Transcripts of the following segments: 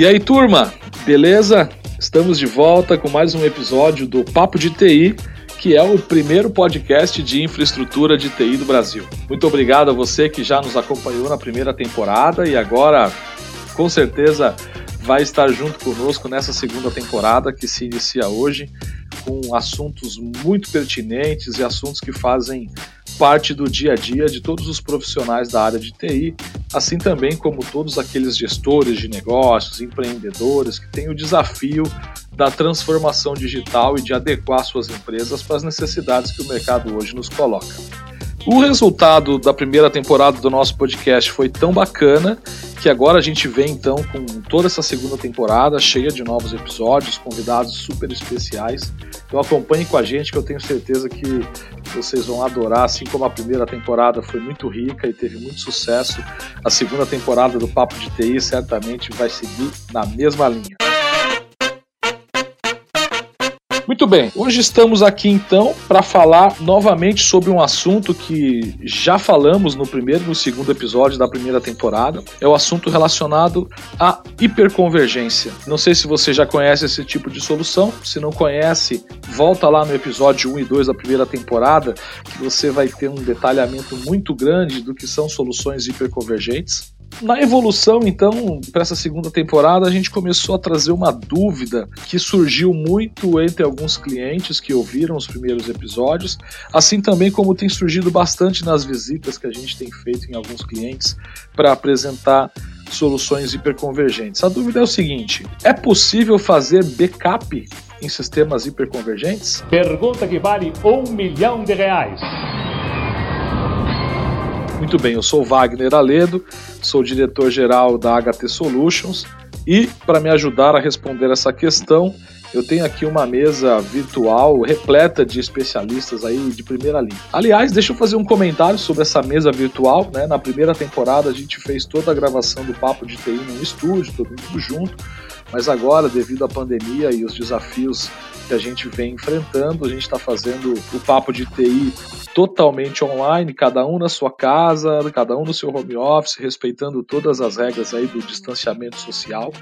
E aí, turma, beleza? Estamos de volta com mais um episódio do Papo de TI, que é o primeiro podcast de infraestrutura de TI do Brasil. Muito obrigado a você que já nos acompanhou na primeira temporada e agora, com certeza, vai estar junto conosco nessa segunda temporada que se inicia hoje, com assuntos muito pertinentes e assuntos que fazem parte do dia a dia de todos os profissionais da área de TI, assim também como todos aqueles gestores de negócios, empreendedores que têm o desafio da transformação digital e de adequar suas empresas para as necessidades que o mercado hoje nos coloca. O resultado da primeira temporada do nosso podcast foi tão bacana que agora a gente vem então com toda essa segunda temporada cheia de novos episódios, convidados super especiais. Então acompanhe com a gente que eu tenho certeza que vocês vão adorar, assim como a primeira temporada foi muito rica e teve muito sucesso. A segunda temporada do Papo de TI certamente vai seguir na mesma linha. Bem, hoje estamos aqui então para falar novamente sobre um assunto que já falamos no primeiro e no segundo episódio da primeira temporada. É o assunto relacionado à hiperconvergência. Não sei se você já conhece esse tipo de solução. Se não conhece, volta lá no episódio 1 e 2 da primeira temporada, que você vai ter um detalhamento muito grande do que são soluções hiperconvergentes. Na evolução, então, para essa segunda temporada, a gente começou a trazer uma dúvida que surgiu muito entre alguns clientes que ouviram os primeiros episódios, assim também como tem surgido bastante nas visitas que a gente tem feito em alguns clientes para apresentar soluções hiperconvergentes. A dúvida é o seguinte: é possível fazer backup em sistemas hiperconvergentes? Pergunta que vale um milhão de reais. Muito bem, eu sou Wagner Aledo, sou diretor-geral da HT Solutions e para me ajudar a responder essa questão, eu tenho aqui uma mesa virtual repleta de especialistas aí de primeira linha. Aliás, deixa eu fazer um comentário sobre essa mesa virtual. Né? Na primeira temporada a gente fez toda a gravação do Papo de TI no estúdio, todo mundo junto, mas agora, devido à pandemia e os desafios que a gente vem enfrentando, a gente está fazendo o Papo de TI totalmente online, cada um na sua casa, cada um no seu home office, respeitando todas as regras aí do distanciamento social.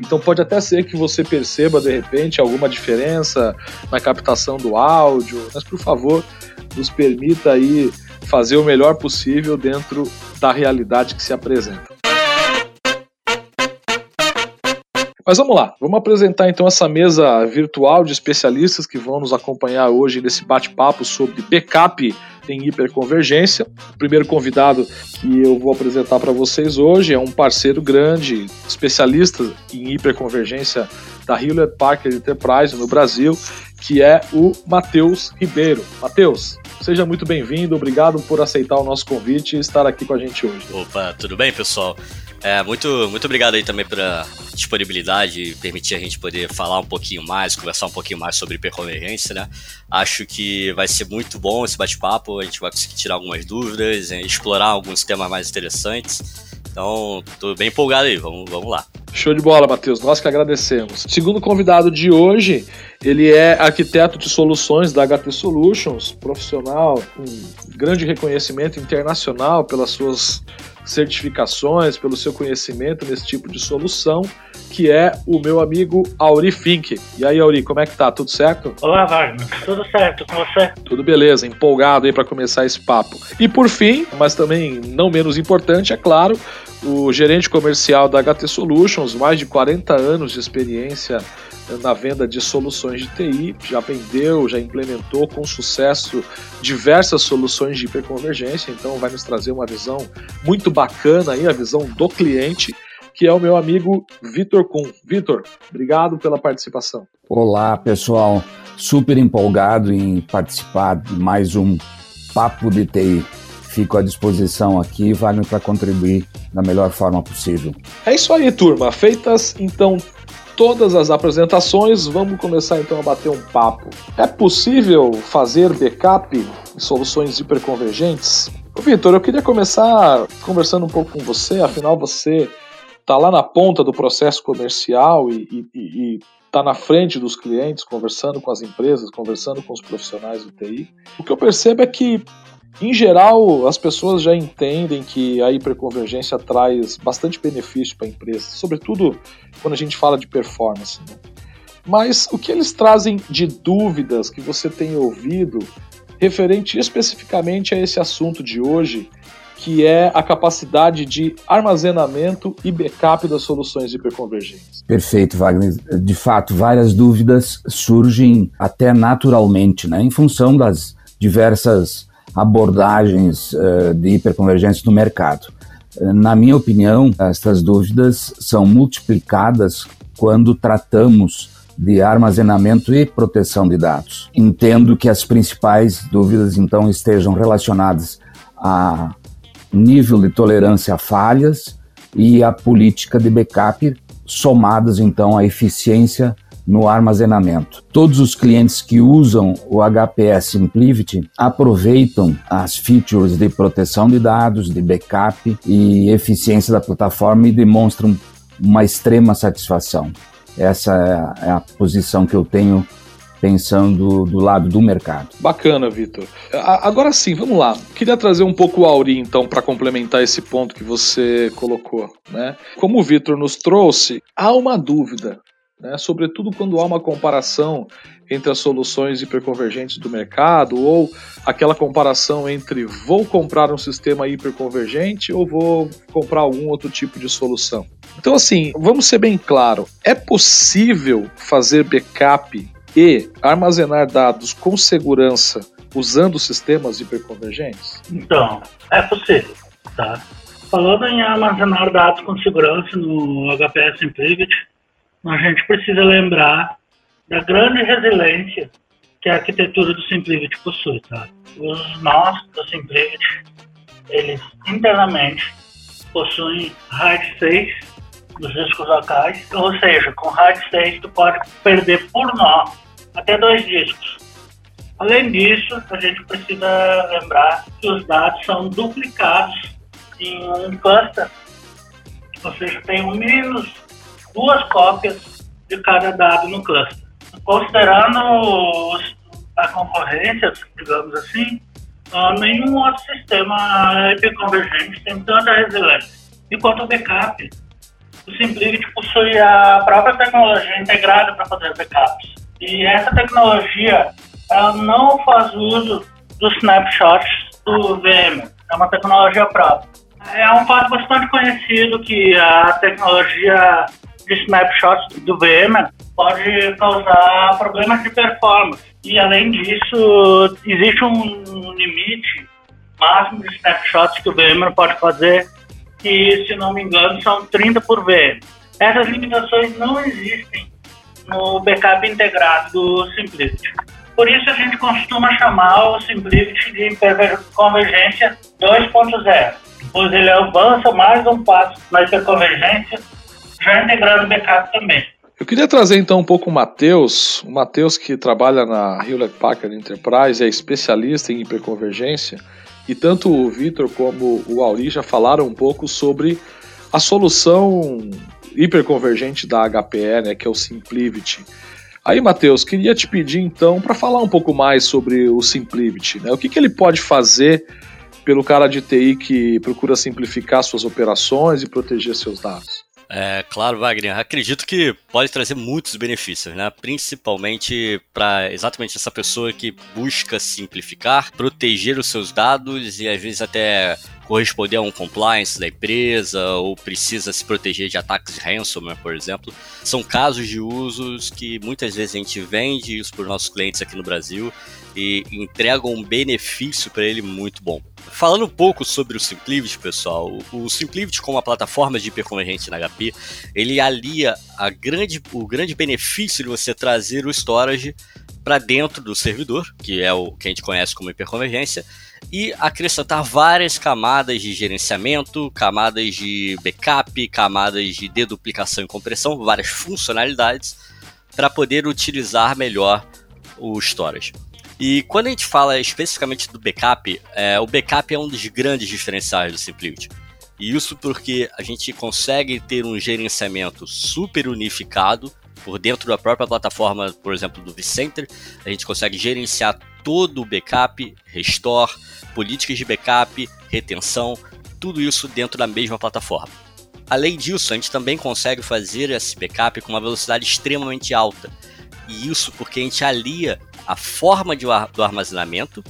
Então pode até ser que você perceba de repente alguma diferença na captação do áudio, mas por favor, nos permita aí fazer o melhor possível dentro da realidade que se apresenta. Mas vamos lá, vamos apresentar então essa mesa virtual de especialistas que vão nos acompanhar hoje nesse bate-papo sobre backup em hiperconvergência. O primeiro convidado que eu vou apresentar para vocês hoje é um parceiro grande, especialista em hiperconvergência da Hewlett Packard Enterprise no Brasil, que é o Matheus Ribeiro. Matheus, seja muito bem-vindo, obrigado por aceitar o nosso convite e estar aqui com a gente hoje. Opa, tudo bem, pessoal? É, muito, muito obrigado aí também pela disponibilidade e permitir a gente poder falar um pouquinho mais, conversar um pouquinho mais sobre hiperconvergência, né? Acho que vai ser muito bom esse bate-papo, a gente vai conseguir tirar algumas dúvidas, é, explorar alguns temas mais interessantes. Então, tô bem empolgado aí, vamos, vamos lá. Show de bola, Matheus. Nós que agradecemos. Segundo convidado de hoje, ele é arquiteto de soluções da HT Solutions, profissional com grande reconhecimento internacional pelas suas certificações, pelo seu conhecimento nesse tipo de solução, que é o meu amigo Auri Fink. E aí, Auri, como é que tá? Tudo certo? Olá, Wagner. Tudo certo com você? Tudo beleza, empolgado aí para começar esse papo. E por fim, mas também não menos importante, é claro, o gerente comercial da HT Solutions, mais de 40 anos de experiência na venda de soluções de TI, já vendeu, já implementou com sucesso diversas soluções de hiperconvergência, então vai nos trazer uma visão muito bacana aí, a visão do cliente, que é o meu amigo Vitor Kuhn. Vitor, obrigado pela participação. Olá, pessoal. Super empolgado em participar de mais um Papo de TI. Fico à disposição aqui, vale para contribuir da melhor forma possível. É isso aí, turma. Feitas então todas as apresentações, vamos começar então a bater um papo. É possível fazer backup em soluções hiperconvergentes? Vitor, eu queria começar conversando um pouco com você, afinal você está lá na ponta do processo comercial e está na frente dos clientes, conversando com as empresas, conversando com os profissionais do TI. O que eu percebo é que Em geral, as pessoas já entendem que a hiperconvergência traz bastante benefício para a empresa, sobretudo quando a gente fala de performance. Né? Mas o que eles trazem de dúvidas que você tem ouvido referente especificamente a esse assunto de hoje, que é a capacidade de armazenamento e backup das soluções hiperconvergentes. Perfeito, Wagner. De fato, várias dúvidas surgem até naturalmente, né, em função das diversas abordagens uh, de hiperconvergência no mercado. Na minha opinião, estas dúvidas são multiplicadas quando tratamos de armazenamento e proteção de dados. Entendo que as principais dúvidas então estejam relacionadas a nível de tolerância a falhas e a política de backup, somadas então à eficiência no armazenamento. Todos os clientes que usam o HPS Simplivity aproveitam as features de proteção de dados, de backup e eficiência da plataforma e demonstram uma extrema satisfação. Essa é a posição que eu tenho pensando do lado do mercado. Bacana, Vitor. Agora sim, vamos lá. Queria trazer um pouco o Auri, então, para complementar esse ponto que você colocou. Né? Como o Vitor nos trouxe, há uma dúvida, né? sobretudo quando há uma comparação entre as soluções hiperconvergentes do mercado ou aquela comparação entre vou comprar um sistema hiperconvergente ou vou comprar algum outro tipo de solução. Então, assim, vamos ser bem claro: é possível fazer backup e armazenar dados com segurança usando sistemas hiperconvergentes? Então, é possível, tá? Falando em armazenar dados com segurança no HPS Simplivity, a gente precisa lembrar da grande resiliência que a arquitetura do Simplivity possui, tá? Os nós do Simplivity, eles internamente possuem RAID 6 dos discos locais, ou seja, com RAID 6 tu pode perder por nó até dois discos. Além disso, a gente precisa lembrar que os dados são duplicados em um cluster, ou seja, tem um menos duas cópias de cada dado no cluster. Considerando os, concorrência, digamos assim, uh, nenhum outro sistema hiperconvergente tem tanta resiliência. Enquanto o backup, o Simplicity possui a própria tecnologia integrada para fazer backups. E essa tecnologia ela não faz uso dos snapshots do VM, é uma tecnologia própria. É um fato bastante conhecido que a tecnologia de snapshots do VM pode causar problemas de performance. E além disso, existe um limite máximo de snapshots que o VM pode fazer, que, se não me engano, são 30 por VM. Essas limitações não existem no backup integrado do Simplicity. Por isso a gente costuma chamar o Simplicity de hiperconvergência 2.0, pois ele avança mais um passo na hiperconvergência, já integrando o backup também. Eu queria trazer então um pouco o Matheus, o Matheus que trabalha na Hewlett Packard Enterprise, é especialista em hiperconvergência, e tanto o Vitor como o Auri já falaram um pouco sobre a solução hiperconvergente da HPE, né, que é o Simplivity. Aí, Matheus, queria te pedir então para falar um pouco mais sobre o Simplivity. Né? O que, que ele pode fazer pelo cara de TI que procura simplificar suas operações e proteger seus dados? É, claro, Wagner. Acredito que pode trazer muitos benefícios, né? Principalmente para exatamente essa pessoa que busca simplificar, proteger os seus dados e às vezes até corresponder a um compliance da empresa ou precisa se proteger de ataques de ransomware, por exemplo. São casos de usos que muitas vezes a gente vende isso para os nossos clientes aqui no Brasil e entregam um benefício para ele muito bom. Falando um pouco sobre o Simplivity, pessoal, o Simplivity como uma plataforma de hiperconvergência na HP, ele alia a grande, o grande benefício de você trazer o storage para dentro do servidor, que é o que a gente conhece como hiperconvergência, e acrescentar várias camadas de gerenciamento, camadas de backup, camadas de deduplicação e compressão, várias funcionalidades para poder utilizar melhor o storage. E quando a gente fala especificamente do backup, é, o backup é um dos grandes diferenciais do Simplicity. E isso porque a gente consegue ter um gerenciamento super unificado por dentro da própria plataforma, por exemplo, do vCenter. A gente consegue gerenciar todo o backup, restore, políticas de backup, retenção, tudo isso dentro da mesma plataforma. Além disso, a gente também consegue fazer esse backup com uma velocidade extremamente alta. E isso porque a gente alia a forma de, do armazenamento,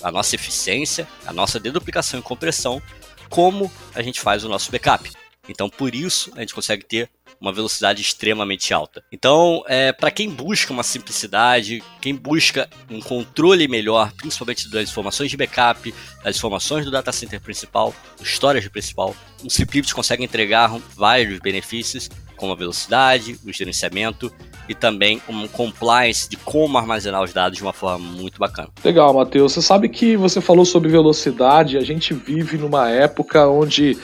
a nossa eficiência, a nossa deduplicação e compressão, como a gente faz o nosso backup. Então, por isso, a gente consegue ter uma velocidade extremamente alta. Então, é, para quem busca uma simplicidade, quem busca um controle melhor, principalmente das informações de backup, das informações do data center principal, do storage principal, o Simplivity consegue entregar vários benefícios, como a velocidade, o gerenciamento e também um compliance de como armazenar os dados de uma forma muito bacana. Legal, Matheus. Você sabe que você falou sobre velocidade, a gente vive numa época onde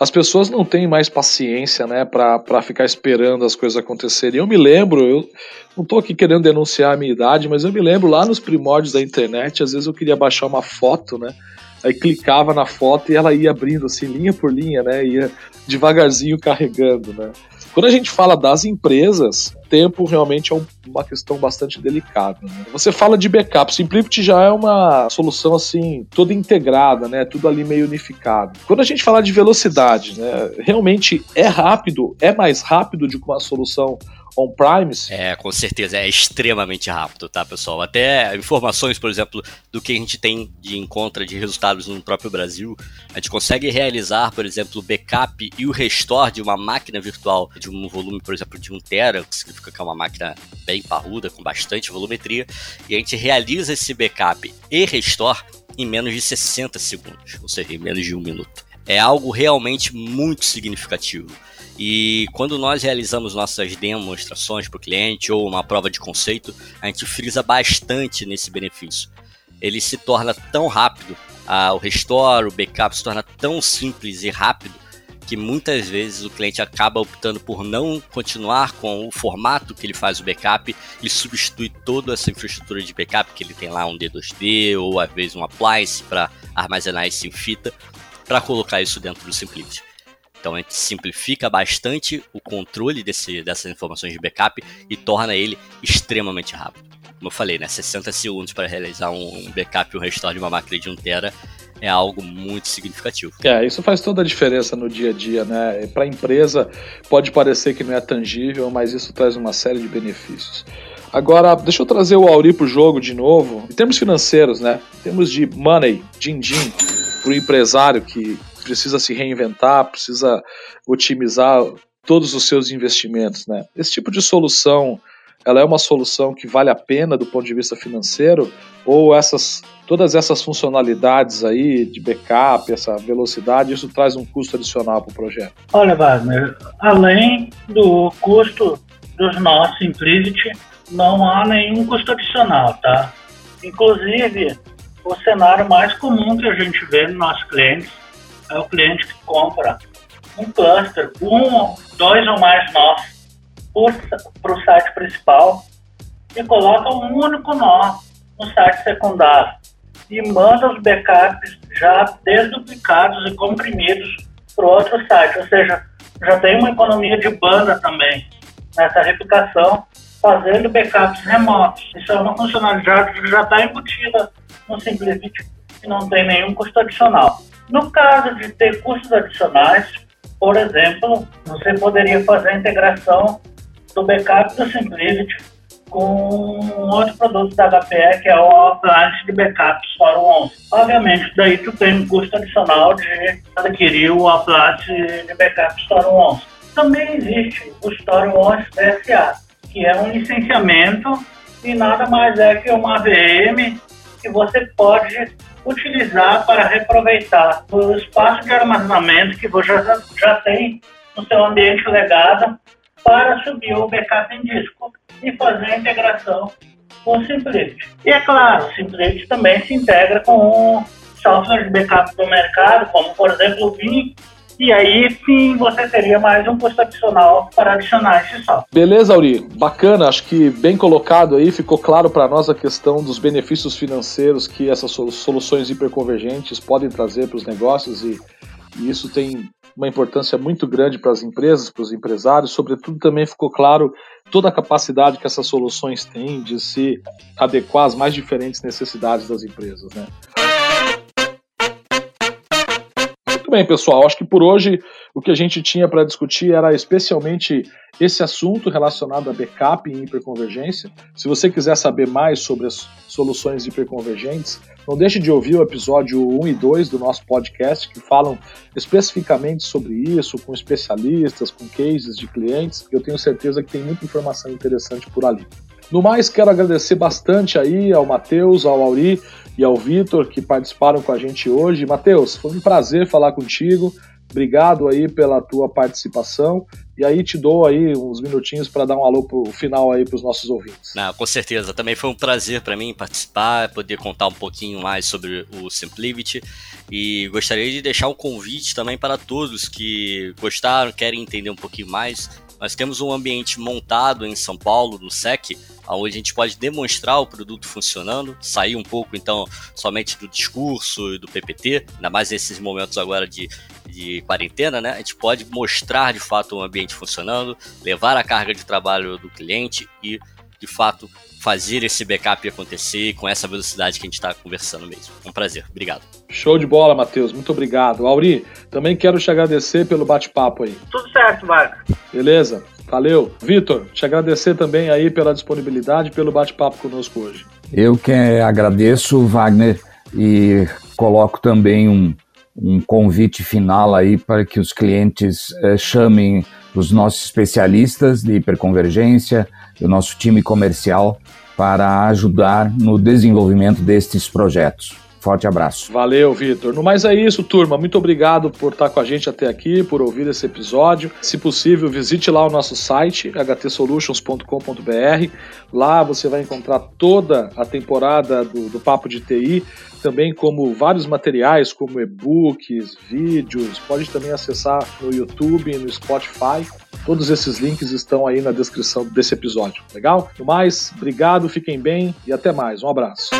as pessoas não têm mais paciência, né, para ficar esperando as coisas acontecerem. Eu me lembro, eu não estou aqui querendo denunciar a minha idade, mas eu me lembro lá nos primórdios da internet, às vezes eu queria baixar uma foto, né, aí clicava na foto e ela ia abrindo assim, linha por linha, né, ia devagarzinho carregando, né. Quando a gente fala das empresas, tempo realmente é um, uma questão bastante delicada. Né? Você fala de backup, Simplicity já é uma solução assim toda integrada, né? Tudo ali meio unificado. Quando a gente fala de velocidade, né? Realmente é rápido, é mais rápido do que uma solução on-premise? É, com certeza, é extremamente rápido, tá, pessoal? Até informações, por exemplo, do que a gente tem de encontra de resultados no próprio Brasil, a gente consegue realizar, por exemplo, o backup e o restore de uma máquina virtual de um volume, por exemplo, de 1 tera, que significa que é uma máquina bem parruda, com bastante volumetria, e a gente realiza esse backup e restore em menos de 60 segundos, ou seja, em menos de um minuto. É algo realmente muito significativo. E quando nós realizamos nossas demonstrações para o cliente ou uma prova de conceito, a gente frisa bastante nesse benefício. Ele se torna tão rápido, o restore, o backup se torna tão simples e rápido que muitas vezes o cliente acaba optando por não continuar com o formato que ele faz o backup e substitui toda essa infraestrutura de backup que ele tem lá um D2D ou às vezes um appliance para armazenar isso em fita para colocar isso dentro do Simplicity. Então a gente simplifica bastante o controle desse, dessas informações de backup e torna ele extremamente rápido. Como eu falei, né, 60 segundos para realizar um backup e um restore de uma máquina de 1 tera é algo muito significativo. É, isso faz toda a diferença no dia a dia, né? Para a empresa pode parecer que não é tangível, mas isso traz uma série de benefícios. Agora, deixa eu trazer o Auri para o jogo de novo. Em termos financeiros, né? Em termos de money, din-din, para o empresário que precisa se reinventar, precisa otimizar todos os seus investimentos, né? Esse tipo de solução, ela é uma solução que vale a pena do ponto de vista financeiro ou essas todas essas funcionalidades aí de backup, essa velocidade, isso traz um custo adicional para o projeto? Olha, Wagner, além do custo dos nossos Simplicity, não há nenhum custo adicional, tá? Inclusive, o cenário mais comum que a gente vê nos nossos clientes é o cliente que compra um cluster, um, dois ou mais nós para o site principal e coloca um único nó no site secundário e manda os backups já desduplicados e comprimidos para outro site, ou seja, já tem uma economia de banda também nessa replicação, fazendo backups remotos. Isso é uma funcionalidade que já está embutida no Simplicity e não tem nenhum custo adicional. No caso de ter custos adicionais, por exemplo, você poderia fazer a integração do backup do Simplicity com um outro produto da HPE, que é o Appliance de Backup Store 11. Obviamente, daí tu tem um custo adicional de adquirir o Appliance de Backup Store 11. Também existe o Store 11 DSA, que é um licenciamento e nada mais é que uma VM que você pode utilizar para reaproveitar o espaço de armazenamento que você já, já tem no seu ambiente legado para subir o backup em disco e fazer a integração com o Simplicity. E é claro, o Simplicity também se integra com software de backup do mercado, como por exemplo o Vim, e aí sim você teria mais um custo adicional para adicionar esse software. Beleza, Auri. Bacana, acho que bem colocado aí, ficou claro para nós a questão dos benefícios financeiros que essas soluções hiperconvergentes podem trazer para os negócios e, e isso tem uma importância muito grande para as empresas, para os empresários, sobretudo também ficou claro toda a capacidade que essas soluções têm de se adequar às mais diferentes necessidades das empresas. Né? Bem, pessoal. Acho que por hoje o que a gente tinha para discutir era especialmente esse assunto relacionado a backup e hiperconvergência. Se você quiser saber mais sobre as soluções hiperconvergentes, não deixe de ouvir o episódio 1 e 2 do nosso podcast, que falam especificamente sobre isso, com especialistas, com cases de clientes. Eu tenho certeza que tem muita informação interessante por ali. No mais, quero agradecer bastante aí ao Matheus, ao Auri e ao Vitor que participaram com a gente hoje. Matheus, foi um prazer falar contigo. Obrigado aí pela tua participação. E aí te dou aí uns minutinhos para dar um alô pro final aí para os nossos ouvintes. Não, com certeza. Também foi um prazer para mim participar, poder contar um pouquinho mais sobre o Simplivity. E gostaria de deixar um convite também para todos que gostaram, querem entender um pouquinho mais. Nós temos um ambiente montado em São Paulo, no SEC, onde a gente pode demonstrar o produto funcionando, sair um pouco então somente do discurso e do PPT, ainda mais nesses momentos agora de, de quarentena, né? A gente pode mostrar de fato o ambiente funcionando, levar a carga de trabalho do cliente e de fato fazer esse backup acontecer com essa velocidade que a gente está conversando mesmo. Um prazer, obrigado. Show de bola, Matheus, muito obrigado. Auri, também quero te agradecer pelo bate-papo aí. Tudo certo, Wagner. Beleza, valeu. Vitor, te agradecer também aí pela disponibilidade e pelo bate-papo conosco hoje. Eu que agradeço, Wagner, e coloco também um, um convite final aí para que os clientes eh, chamem os nossos especialistas de hiperconvergência, o nosso time comercial para ajudar no desenvolvimento destes projetos. Forte abraço. Valeu, Vitor. No mais é isso, turma. Muito obrigado por estar com a gente até aqui, por ouvir esse episódio. Se possível, visite lá o nosso site, htsolutions.com.br. Lá você vai encontrar toda a temporada do, do Papo de TI, também como vários materiais, como e-books, vídeos. Pode também acessar no YouTube no Spotify. Todos esses links estão aí na descrição desse episódio. Legal? No mais, obrigado, fiquem bem e até mais. Um abraço.